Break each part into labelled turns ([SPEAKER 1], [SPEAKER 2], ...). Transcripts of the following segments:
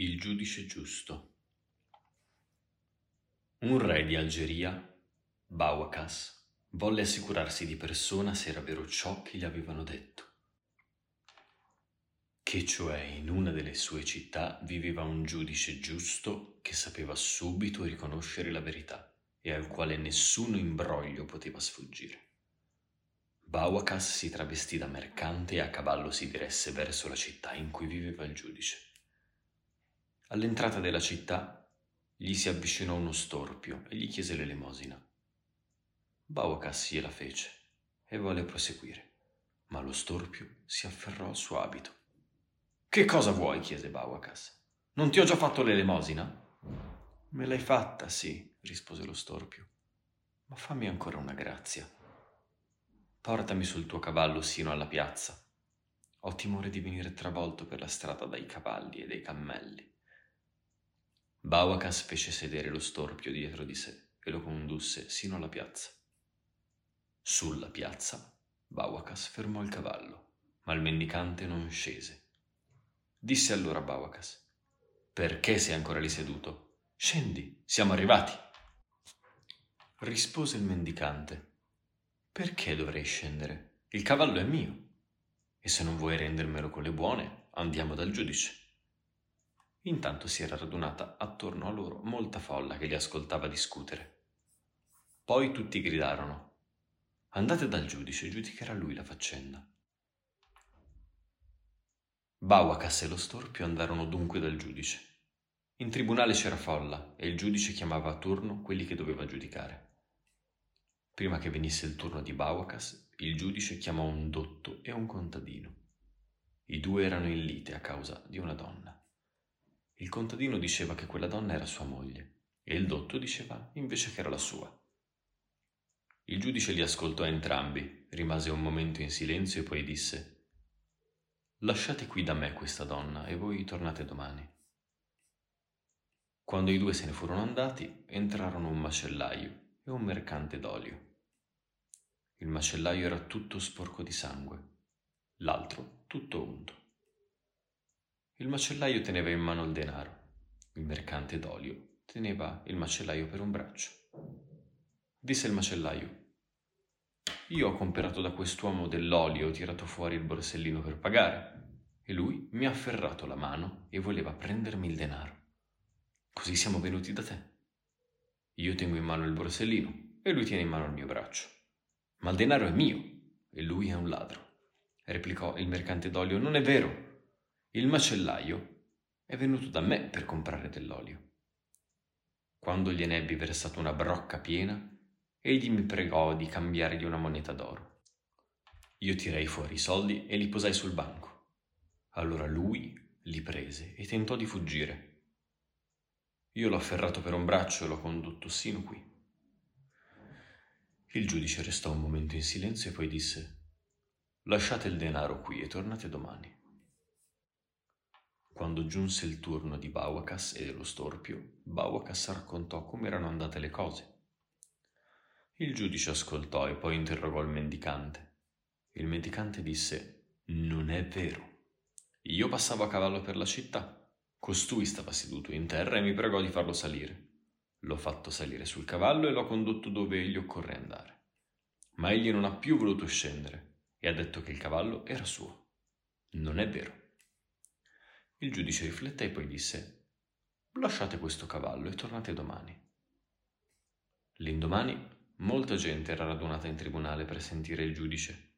[SPEAKER 1] Il giudice giusto. Un re di Algeria, Bawaqas, volle assicurarsi di persona se era vero ciò che gli avevano detto. Che cioè in una delle sue città viveva un giudice giusto che sapeva subito riconoscere la verità e al quale nessuno imbroglio poteva sfuggire. Bawaqas si travestì da mercante e a cavallo si diresse verso la città in cui viveva il giudice. All'entrata della città gli si avvicinò uno storpio e gli chiese l'elemosina. Baucas gliela fece e volle proseguire, ma lo storpio si afferrò al suo abito. Che cosa vuoi? chiese Baucas. Non ti ho già fatto l'elemosina? Me l'hai fatta, sì, rispose lo storpio, ma fammi ancora una grazia. Portami sul tuo cavallo sino alla piazza. Ho timore di venire travolto per la strada dai cavalli e dai cammelli. Bauacas fece sedere lo storpio dietro di sé e lo condusse sino alla piazza. Sulla piazza, Bauacas fermò il cavallo, ma il mendicante non scese. Disse allora Bauacas, perché sei ancora lì seduto? Scendi, siamo arrivati. Rispose il mendicante, perché dovrei scendere? Il cavallo è mio. E se non vuoi rendermelo con le buone, andiamo dal giudice. Intanto si era radunata attorno a loro molta folla che li ascoltava discutere. Poi tutti gridarono Andate dal giudice, giudicherà lui la faccenda. Bawacas e lo storpio andarono dunque dal giudice. In tribunale c'era folla e il giudice chiamava a turno quelli che doveva giudicare. Prima che venisse il turno di Bawacas, il giudice chiamò un dotto e un contadino. I due erano in lite a causa di una donna. Il contadino diceva che quella donna era sua moglie e il dotto diceva invece che era la sua. Il giudice li ascoltò entrambi, rimase un momento in silenzio e poi disse Lasciate qui da me questa donna e voi tornate domani. Quando i due se ne furono andati, entrarono un macellaio e un mercante d'olio. Il macellaio era tutto sporco di sangue, l'altro tutto unto. Il macellaio teneva in mano il denaro, il mercante d'olio teneva il macellaio per un braccio. Disse il macellaio, io ho comperato da quest'uomo dell'olio ho tirato fuori il borsellino per pagare, e lui mi ha afferrato la mano e voleva prendermi il denaro. Così siamo venuti da te. Io tengo in mano il borsellino e lui tiene in mano il mio braccio. Ma il denaro è mio e lui è un ladro. Replicò il mercante d'olio, non è vero. Il macellaio è venuto da me per comprare dell'olio. Quando gliene ebbi versato una brocca piena, egli mi pregò di cambiargli una moneta d'oro. Io tirai fuori i soldi e li posai sul banco. Allora lui li prese e tentò di fuggire. Io l'ho afferrato per un braccio e l'ho condotto sino qui. Il giudice restò un momento in silenzio e poi disse Lasciate il denaro qui e tornate domani. Quando giunse il turno di Bawacas e dello storpio, Bawacas raccontò come erano andate le cose. Il giudice ascoltò e poi interrogò il mendicante. Il mendicante disse: Non è vero. Io passavo a cavallo per la città. Costui stava seduto in terra e mi pregò di farlo salire. L'ho fatto salire sul cavallo e l'ho condotto dove gli occorre andare. Ma egli non ha più voluto scendere e ha detto che il cavallo era suo. Non è vero. Il giudice riflette e poi disse Lasciate questo cavallo e tornate domani. L'indomani molta gente era radunata in tribunale per sentire il giudice.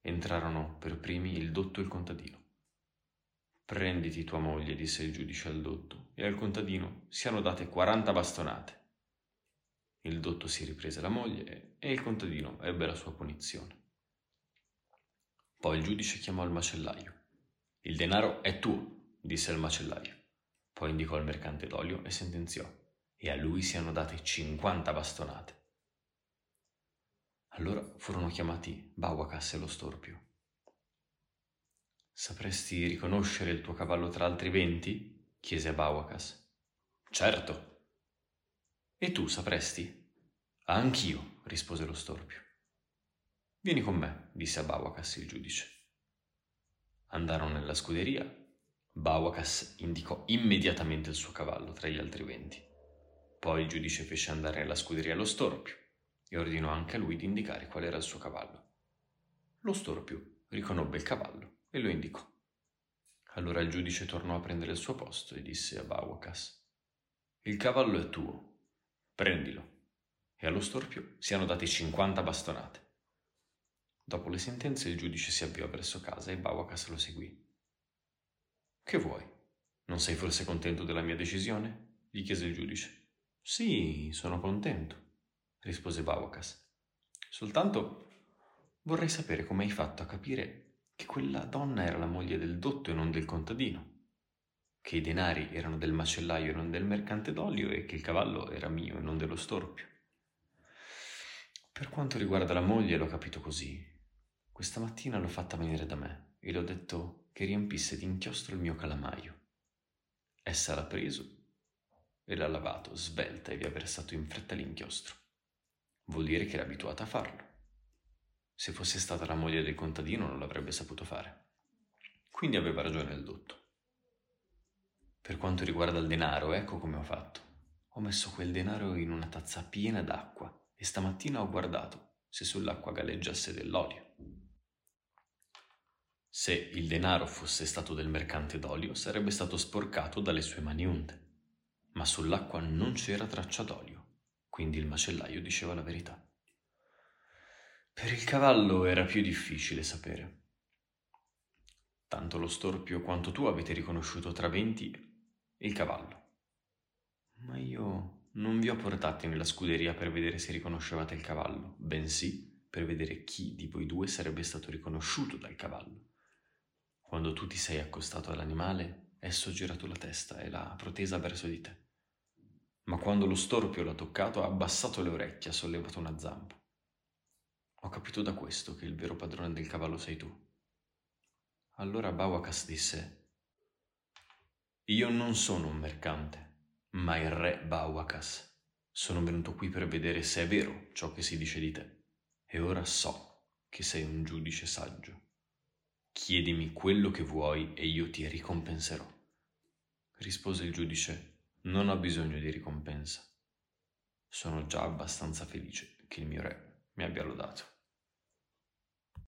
[SPEAKER 1] Entrarono per primi il dotto e il contadino. Prenditi tua moglie, disse il giudice al dotto, e al contadino siano date quaranta bastonate. Il dotto si riprese la moglie e il contadino ebbe la sua punizione. Poi il giudice chiamò il macellaio. Il denaro è tuo, disse il macellaio. Poi indicò il mercante d'olio e sentenziò, e a lui siano date cinquanta bastonate. Allora furono chiamati Bawacas e lo storpio. Sapresti riconoscere il tuo cavallo tra altri venti? chiese a Bawacas. Certo. E tu sapresti? Anch'io, rispose lo storpio. Vieni con me, disse a Bawacas il giudice. Andarono nella scuderia. Bawakas indicò immediatamente il suo cavallo tra gli altri venti. Poi il giudice fece andare alla scuderia lo storpio e ordinò anche a lui di indicare qual era il suo cavallo. Lo storpio riconobbe il cavallo e lo indicò. Allora il giudice tornò a prendere il suo posto e disse a Bawakas: Il cavallo è tuo, prendilo. E allo storpio siano date 50 bastonate. Dopo le sentenze il giudice si avviò verso casa e Bawakas lo seguì. Che vuoi? Non sei forse contento della mia decisione? gli chiese il giudice. Sì, sono contento, rispose Bawakas. Soltanto vorrei sapere come hai fatto a capire che quella donna era la moglie del dotto e non del contadino, che i denari erano del macellaio e non del mercante d'olio e che il cavallo era mio e non dello storpio. Per quanto riguarda la moglie l'ho capito così. Questa mattina l'ho fatta venire da me e le ho detto che riempisse di inchiostro il mio calamaio. Essa l'ha preso e l'ha lavato, svelta e vi ha versato in fretta l'inchiostro. Vuol dire che era abituata a farlo. Se fosse stata la moglie del contadino non l'avrebbe saputo fare. Quindi aveva ragione il dotto. Per quanto riguarda il denaro, ecco come ho fatto. Ho messo quel denaro in una tazza piena d'acqua e stamattina ho guardato se sull'acqua galleggiasse dell'olio. Se il denaro fosse stato del mercante d'olio, sarebbe stato sporcato dalle sue mani unte. Ma sull'acqua non c'era traccia d'olio, quindi il macellaio diceva la verità. Per il cavallo era più difficile sapere. Tanto lo storpio quanto tu avete riconosciuto tra venti il cavallo. Ma io non vi ho portati nella scuderia per vedere se riconoscevate il cavallo, bensì per vedere chi di voi due sarebbe stato riconosciuto dal cavallo. Quando tu ti sei accostato all'animale, esso ha girato la testa e l'ha protesa verso di te. Ma quando lo storpio l'ha toccato, ha abbassato le orecchie, ha sollevato una zampa. Ho capito da questo che il vero padrone del cavallo sei tu. Allora Bawakas disse, Io non sono un mercante, ma il re Bawakas. Sono venuto qui per vedere se è vero ciò che si dice di te, e ora so che sei un giudice saggio. Chiedimi quello che vuoi e io ti ricompenserò. Rispose il giudice, non ho bisogno di ricompensa. Sono già abbastanza felice che il mio re mi abbia lodato.